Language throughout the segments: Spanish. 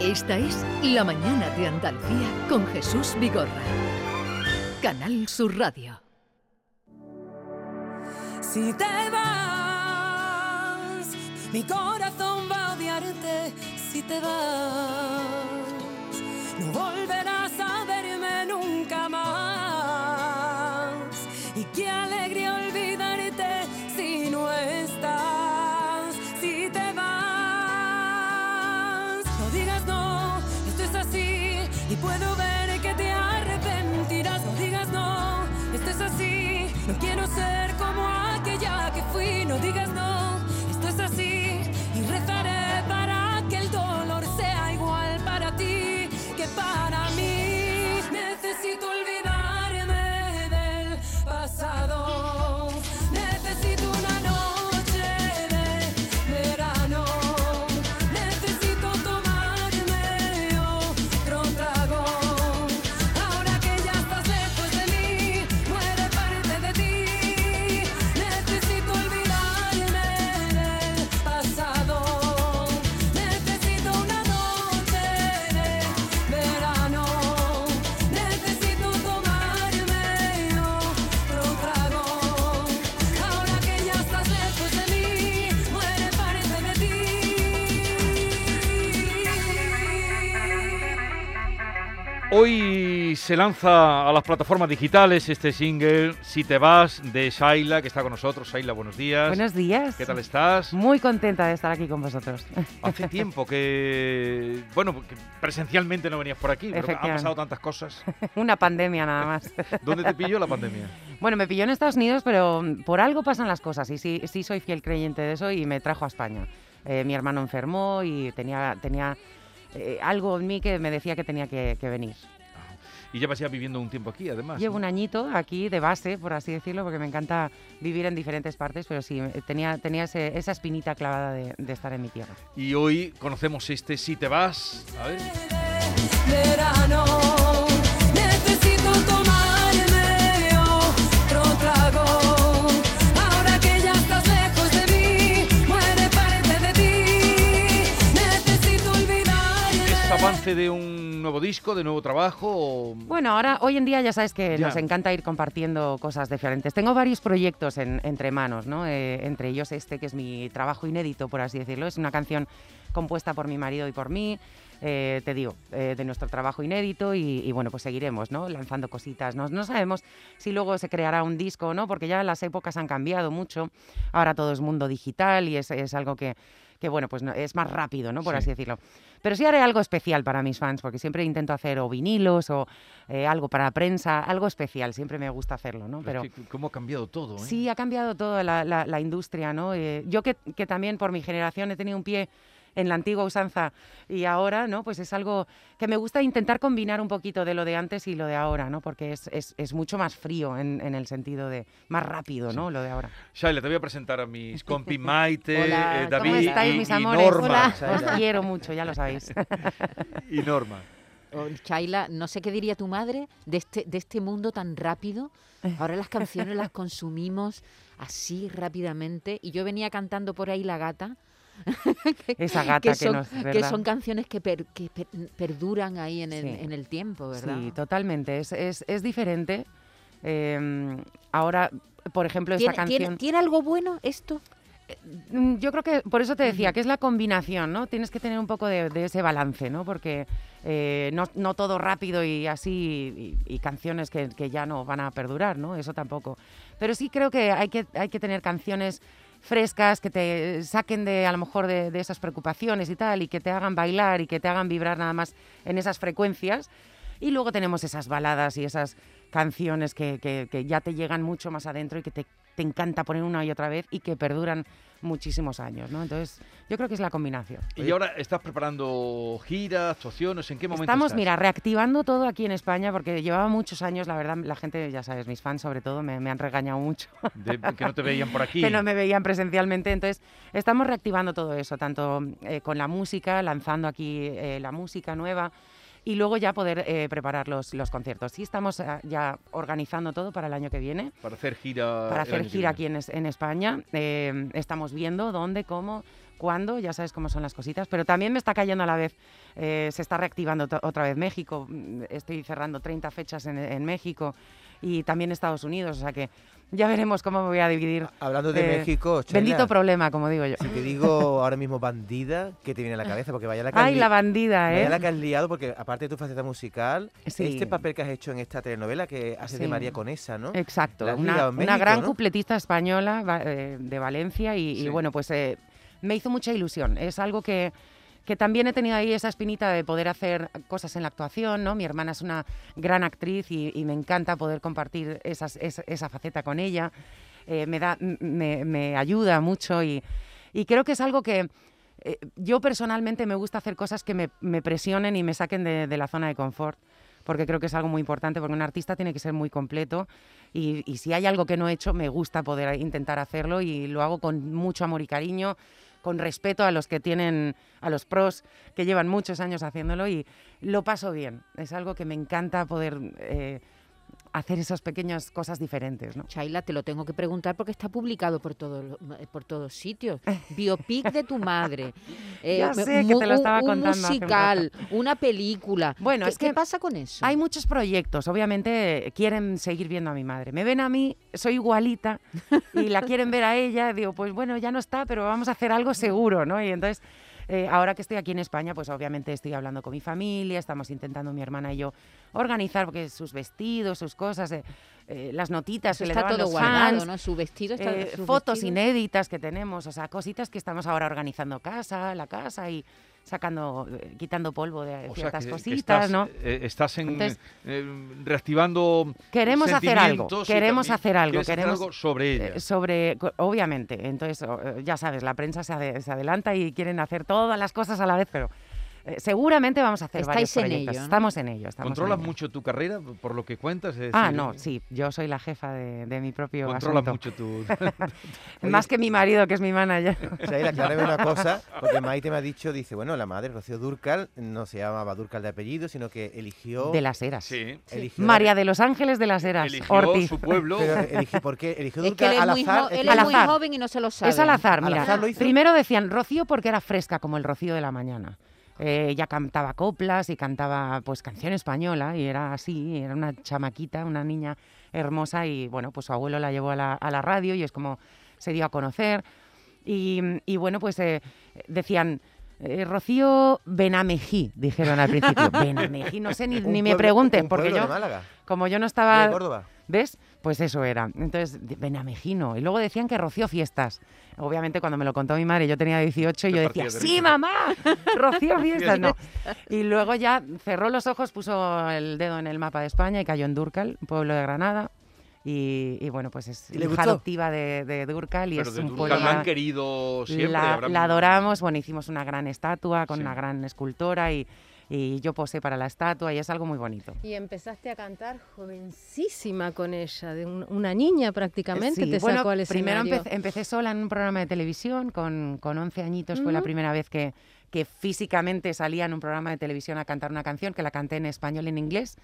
Esta es La Mañana de Andalucía con Jesús Vigorra. Canal Sur Radio. Si te vas, mi corazón va a odiarte. Si te vas, no volverás Hoy se lanza a las plataformas digitales este single Si te vas de Shaila, que está con nosotros. Shaila, buenos días. Buenos días. ¿Qué tal estás? Muy contenta de estar aquí con vosotros. Hace tiempo que, bueno, presencialmente no venías por aquí, pero han pasado tantas cosas. Una pandemia nada más. ¿Dónde te pilló la pandemia? Bueno, me pilló en Estados Unidos, pero por algo pasan las cosas y sí, sí soy fiel creyente de eso y me trajo a España. Eh, mi hermano enfermó y tenía, tenía eh, algo en mí que me decía que tenía que, que venir. Y llevas ya viviendo un tiempo aquí, además. Llevo ¿no? un añito aquí de base, por así decirlo, porque me encanta vivir en diferentes partes, pero sí, eh, tenía, tenía ese- esa espinita clavada de, de estar en mi tierra. Y hoy conocemos este Si te vas. A ver. verano. Avance de un nuevo disco, de nuevo trabajo? o- Bueno, ahora, hoy en día ya sabes que Ya. nos encanta ir compartiendo cosas diferentes. Tengo varios proyectos en- entre manos, ¿no? Eh, entre ellos este, que es mi trabajo inédito, por así decirlo. Es una canción compuesta por mi marido y por mí, eh, te digo, eh, de nuestro trabajo inédito y, y, bueno, pues seguiremos, ¿no? Lanzando cositas. No, no sabemos si luego se creará un disco o no, porque ya las épocas han cambiado mucho. Ahora todo es mundo digital y es, es algo que, que, bueno, pues no- es más rápido, ¿no? Por Sí. así decirlo. Pero sí haré algo especial para mis fans, porque siempre intento hacer o vinilos o eh, algo para prensa, algo especial, siempre me gusta hacerlo, ¿no? Pero Pero es que cómo ha cambiado todo, ¿eh? sí, ha cambiado toda la, la- la industria, ¿no? Eh, yo que, que también por mi generación he tenido un pie en la antigua usanza y ahora, ¿no? Pues es algo que me gusta intentar combinar un poquito de lo de antes y lo de ahora, ¿no? Porque es, es- es mucho más frío en, en el sentido de más rápido, ¿no? Lo de ahora. Shaila, te voy a presentar a mis compi Maite, Hola, eh, ¿cómo David ¿Cómo estáis, y, mis y amores? Norma. Hola. Os quiero mucho, ya lo sabéis. Y Norma. Oh, Shaila, no sé qué diría tu madre de este, de este mundo tan rápido. Ahora las canciones las consumimos así rápidamente. Y yo venía cantando por ahí La Gata. Esa gata que, son, nos... que son canciones que, per- que per- perduran ahí en el, Sí. en el tiempo, ¿verdad? Sí, totalmente. Es, es, es diferente. Eh, ahora, por ejemplo, esta ¿Tiene, tiene- canción... tiene algo bueno esto? Mm, Yo creo que por eso te decía que es la combinación, ¿no? Tienes que tener un poco de, de ese balance, ¿no? Porque eh, no, no todo rápido y así, y, y canciones que, que ya no van a perdurar, ¿no? Eso tampoco. Pero sí creo que hay que, hay que tener canciones frescas que te saquen de a lo mejor de, de esas preocupaciones y tal y que te hagan bailar y que te hagan vibrar nada más en esas frecuencias. Y luego tenemos esas baladas y esas canciones que, que- que ya te llegan mucho más adentro y que te, te encanta poner una y otra vez y que perduran muchísimos años, ¿no? Entonces, yo creo que es la combinación. Y ahora estás preparando giras, actuaciones, ¿en qué momento Estamos, estás? mira, reactivando todo aquí en España porque llevaba muchos años, la verdad, la gente, ya sabes, mis fans sobre todo, me, me han regañado mucho. De- que no te veían por aquí. que no me veían presencialmente. Entonces, estamos reactivando todo eso, tanto eh, con la música, lanzando aquí eh, la música nueva y luego ya poder eh, preparar los, los conciertos. Sí, estamos eh, ya organizando todo para el año que viene, Para hacer gira. para hacer gira aquí en, en España. Eh, estamos viendo dónde, cómo, cuándo, ya sabes cómo son las cositas, pero también me está cayendo a la vez, eh, se está reactivando otra vez México, mm, estoy cerrando 30 fechas en, en México y también Estados Unidos, o sea que ya veremos cómo me voy a dividir. Hablando de eh, México, Bendito problema, como digo yo. Si te digo ahora mismo bandida, ¿qué te viene a la cabeza? Porque vaya la que Ay, la bandida, vaya la ¿eh? que has liado, porque aparte de tu faceta musical, Sí. este papel que has hecho en esta telenovela que hace de Sí. María Conesa, ¿no? Exacto, una, en una México, gran ¿no? cupletista española eh, de Valencia y, y Sí. bueno, pues eh, me hizo mucha ilusión. Es algo que, que también he tenido ahí esa espinita de poder hacer cosas en la actuación, ¿no? Mi hermana es una gran actriz y, me encanta poder compartir esa, esa faceta con ella. Eh, me, da, me, me ayuda mucho y, y creo que es algo que eh, yo personalmente me gusta hacer cosas que me, me presionen y me saquen de, de la zona de confort, porque creo que es algo muy importante, porque un artista tiene que ser muy completo y, y si hay algo que no he hecho, me gusta poder intentar hacerlo y lo hago con mucho amor y cariño, con respeto a los que tienen, a los pros que llevan muchos años haciéndolo y lo paso bien. Es algo que me encanta poder eh, hacer esas pequeñas cosas diferentes, ¿no? Chaila, te lo tengo que preguntar porque está publicado por todos los- eh, por todos sitios. Biopic de tu madre. eh, Ya sé que te lo estaba un contando un musical, una película. Bueno, ¿Qué, es que ¿qué pasa con eso? Hay muchos proyectos, obviamente quieren seguir viendo a mi madre. Me ven a mí, soy igualita y la quieren ver a ella. Digo, pues bueno, ya no está, pero vamos a hacer algo seguro, ¿no? Y entonces, eh, ahora que estoy aquí en España, pues obviamente estoy hablando con mi familia, estamos intentando mi hermana y yo organizar porque sus vestidos, sus cosas, eh, eh, las notitas Eso que le está daban todo los guardado, fans, ¿no? Su vestido está. eh, sus fotos vestidos- inéditas que tenemos, o sea, cositas que estamos ahora organizando casa, la casa y sacando, eh, quitando polvo de O ciertas que cositas, estás, ¿no? eh, estás en, Entonces- eh, reactivando Queremos hacer algo, queremos hacer algo, quieres hacer queremos- algo sobre ella. Eh, sobre, obviamente, entonces eh, ya sabes, la prensa se adelanta y quieren hacer todas las cosas a la vez, pero eh, seguramente vamos a hacer varios Estáis en proyectos. ello, ¿no? Estamos en ello. Estamos en ¿Controlas ello. mucho tu carrera por lo que cuentas? Es Ah, decir, no, sí, yo soy la jefa de, de mi propio Controlas asunto. mucho tu... Más que mi marido, que es mi manager. Sheila, aclárame una cosa, porque Maite me ha dicho, dice, bueno, la madre, Rocío Durcal, no se llamaba Durcal de apellido, sino que eligió... De las Heras. sí. eligió María de los Ángeles de las Heras, Eligió Ortiz. su pueblo. Pero eligió, ¿por qué? Eligió Es que él es, al muy, azar. es él que- es Al muy joven y no se lo sabe. Es al azar, Al mira. azar lo hizo. Primero decían Rocío porque era fresca como el Rocío de la mañana. Eh, ella cantaba coplas y cantaba pues canción española y era así, era una chamaquita, una niña hermosa y bueno, pues su abuelo la llevó a la, a la radio y es como se dio a conocer. Y, y bueno, pues eh, decían... eh, Rocío Benamejí, dijeron al principio. Benamejí, no sé, ni, ni me pregunten, un porque yo, Málaga, como yo no de estaba Córdoba. ¿Ves? Pues eso era. Entonces, Benamejino. Y luego decían que Rocío Fiestas. Obviamente, cuando me lo contó mi madre, yo tenía 18 y yo decía, de ¡Sí, risa". mamá! Rocío Fiestas, no. Y luego ya cerró los ojos, puso el dedo en el mapa de España y cayó en Durcal, un pueblo de Granada. Y, y bueno, pues es ¿Y le hija adoptiva de, de Durcal y Pero es de un Durcal pueblo... la han querido siempre. la, adoramos, bueno, hicimos una gran estatua con Sí. una gran escultora y, y yo posé para la estatua y es algo muy bonito. Y empezaste a cantar jovencísima con ella, de un- una niña prácticamente Sí, te bueno, sacó al primero escenario. empecé, empecé sola en un programa de televisión, con, con 11 añitos fue la primera vez que, que físicamente salía en un programa de televisión a cantar una canción, que la canté en español y en inglés,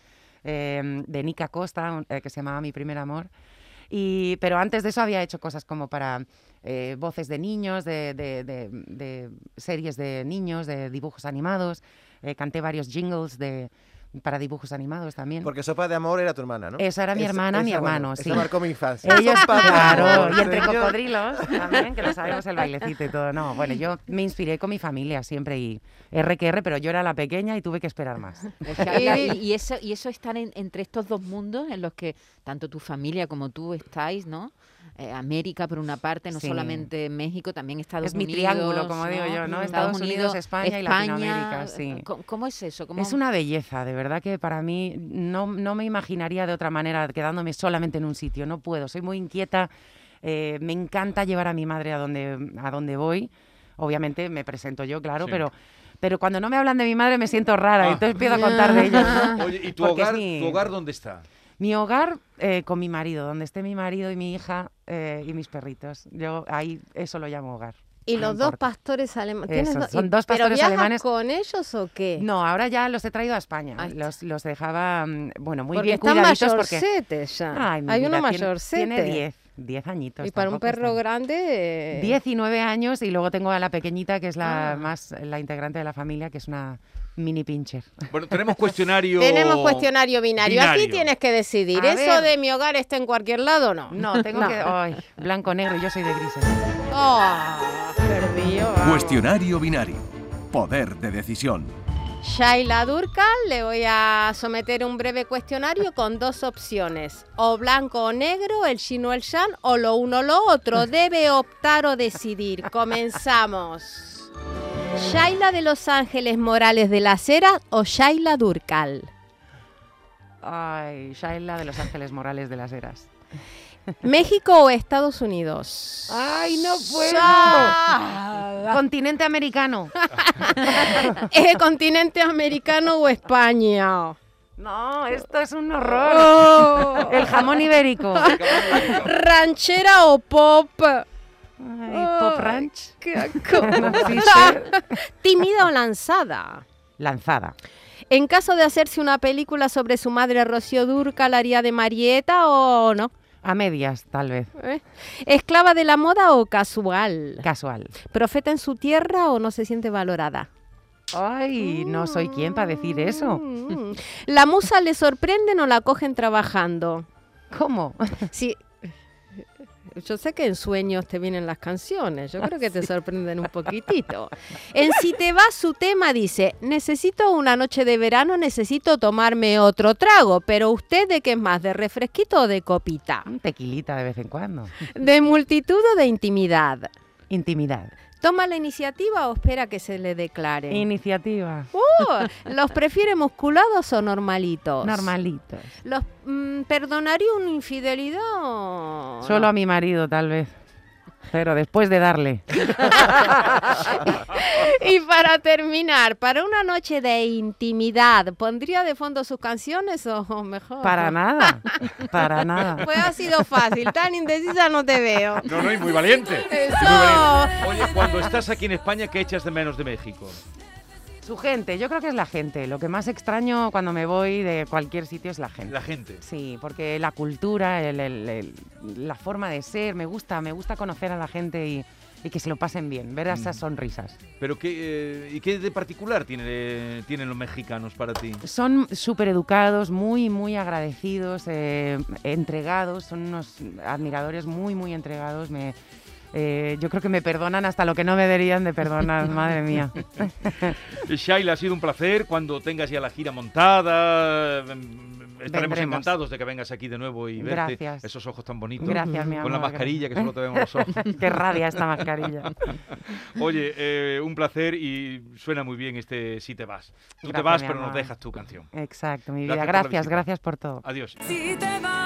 eh, de Nica Costa, eh, que se llamaba Mi primer amor. Y, pero antes de eso había hecho cosas como para eh, voces de niños, de, de- de- de series de niños, de dibujos animados. Eh, canté varios jingles de, para dibujos animados también. Porque Sopa de Amor era tu hermana, ¿no? Esa era mi hermana, mi bueno, hermano, esa sí. marcó mi infancia. Ellos, claro, y entre señor. cocodrilos también, que lo sabemos el bailecito y todo. No, bueno, yo me inspiré con mi familia siempre y R que R, pero yo era la pequeña y tuve que esperar más. Chaila, y, y eso, y eso están en- entre estos dos mundos en los que tanto tu familia como tú estáis, ¿no? Eh, América por una parte, no Sí. solamente México, también Estados Es mi Unidos. triángulo, como digo yo, ¿no? Estados Unidos, España y Latinoamérica, sí. ¿Cómo, cómo es eso? ¿Cómo- Es una belleza, de verdad que para mí no, no me imaginaría de otra manera quedándome solamente en un sitio, no puedo, soy muy inquieta, eh, me encanta llevar a mi madre a donde, a donde voy, obviamente me presento yo, claro, Sí. pero, pero cuando no me hablan de mi madre me siento rara, Ah. y entonces empiezo a contar de ella. ¿no? Oye, ¿y tu Porque hogar, mi- tu hogar dónde está? Mi hogar eh, con mi marido, donde esté mi marido y mi hija eh, y mis perritos. Yo ahí eso lo llamo hogar. Y no los dos importa. pastores alemanes. Son dos ¿Pero pastores viajas alemanes. con ellos o qué? No, ahora ya los he traído a España. Los, los dejaba, mm, bueno, muy porque bien están cuidaditos porque... ya. Ay, Hay vida, uno mayorcete. Tiene 10. 10 añitos. Y para un perro tan- grande... eh, 19 años y luego tengo a la pequeñita que es la Ah. más la integrante de la familia que es una mini pincher. Bueno, tenemos cuestionario. Tenemos cuestionario binario. Aquí tienes que decidir. A ¿Eso ver. de mi hogar está en cualquier lado o no? No, tengo No. que ay, blanco negro, yo soy de grises. Oh, perdido, vamos. Cuestionario binario. Poder de decisión. Shaila Durkal, le voy a someter un breve cuestionario con dos opciones. O blanco o negro, el chino o el shan, o lo uno o lo otro. Debe optar o decidir. Comenzamos. Shaila de Los Ángeles Morales de la Cera o Shaila Durkal. Ay, Shaila de Los Ángeles Morales de las Heras. ¿México o Estados Unidos? Ay, no puedo. Continente americano. ¿Es continente americano o España? No, esto es un horror. Oh. El jamón ibérico. ¿Ranchera o pop? Ay, Pop Ay, Ranch. qué. ¿Tímida o lanzada? Lanzada. En caso de hacerse una película sobre su madre Rocío Durcal, ¿haría de Marieta o no? A medias, tal vez. ¿Eh? ¿Esclava de la moda o casual? Casual. ¿Profeta en su tierra o no se siente valorada? Ay, no soy quien para decir eso. Mm. ¿La musa le sorprenden o la cogen trabajando? ¿Cómo? Sí. Yo sé que en sueños te vienen las canciones, yo creo que te sorprenden un poquitito. En Si te va su tema dice, necesito una noche de verano, necesito tomarme otro trago, pero usted de qué es más, de refresquito o de copita, Un tequilita de vez en cuando. de multitud o de intimidad. Intimidad. ¿Toma la iniciativa o espera que se le declare? Iniciativa. Uh, ¿Los prefiere musculados o normalitos? Normalitos. ¿Los mm, perdonaría una infidelidad? o Solo no? a mi marido, tal vez. Pero después de darle. Y para terminar, para una noche de intimidad, ¿pondría de fondo sus canciones o mejor? Para nada. Para nada. Pues ha sido fácil, tan indecisa no te veo. No, no, y muy valiente. Eso. Muy valiente. Oye, cuando estás aquí en España, ¿qué echas de menos de México? Su gente, yo creo que es la gente. Lo que más extraño cuando me voy de cualquier sitio es la gente. La gente. Sí, porque la cultura, el- el- el- la forma de ser, me gusta, me gusta conocer a la gente y, y que se lo pasen bien, ver esas sonrisas. Pero qué, eh, ¿y qué de particular tiene, tienen los mexicanos para ti? Son súper educados, muy, muy agradecidos, eh, entregados, son unos admiradores muy, muy entregados. Me, eh, yo creo que me perdonan hasta lo que no me deberían de perdonar, madre mía. Shaila, ha sido un placer. Cuando tengas ya la gira montada, mm, estaremos Vendremos. encantados de que vengas aquí de nuevo y verte Gracias. esos ojos tan bonitos. Gracias, mi amor. Con la mascarilla, que solo te vemos los ojos. Qué rabia esta mascarilla. Oye, eh, un placer y suena muy bien este Si te vas. Tú te Gracias, vas, pero nos dejas tu canción. Exacto, mi Gracias vida. por la Gracias, visita. gracias por todo. Adiós. Si te vas,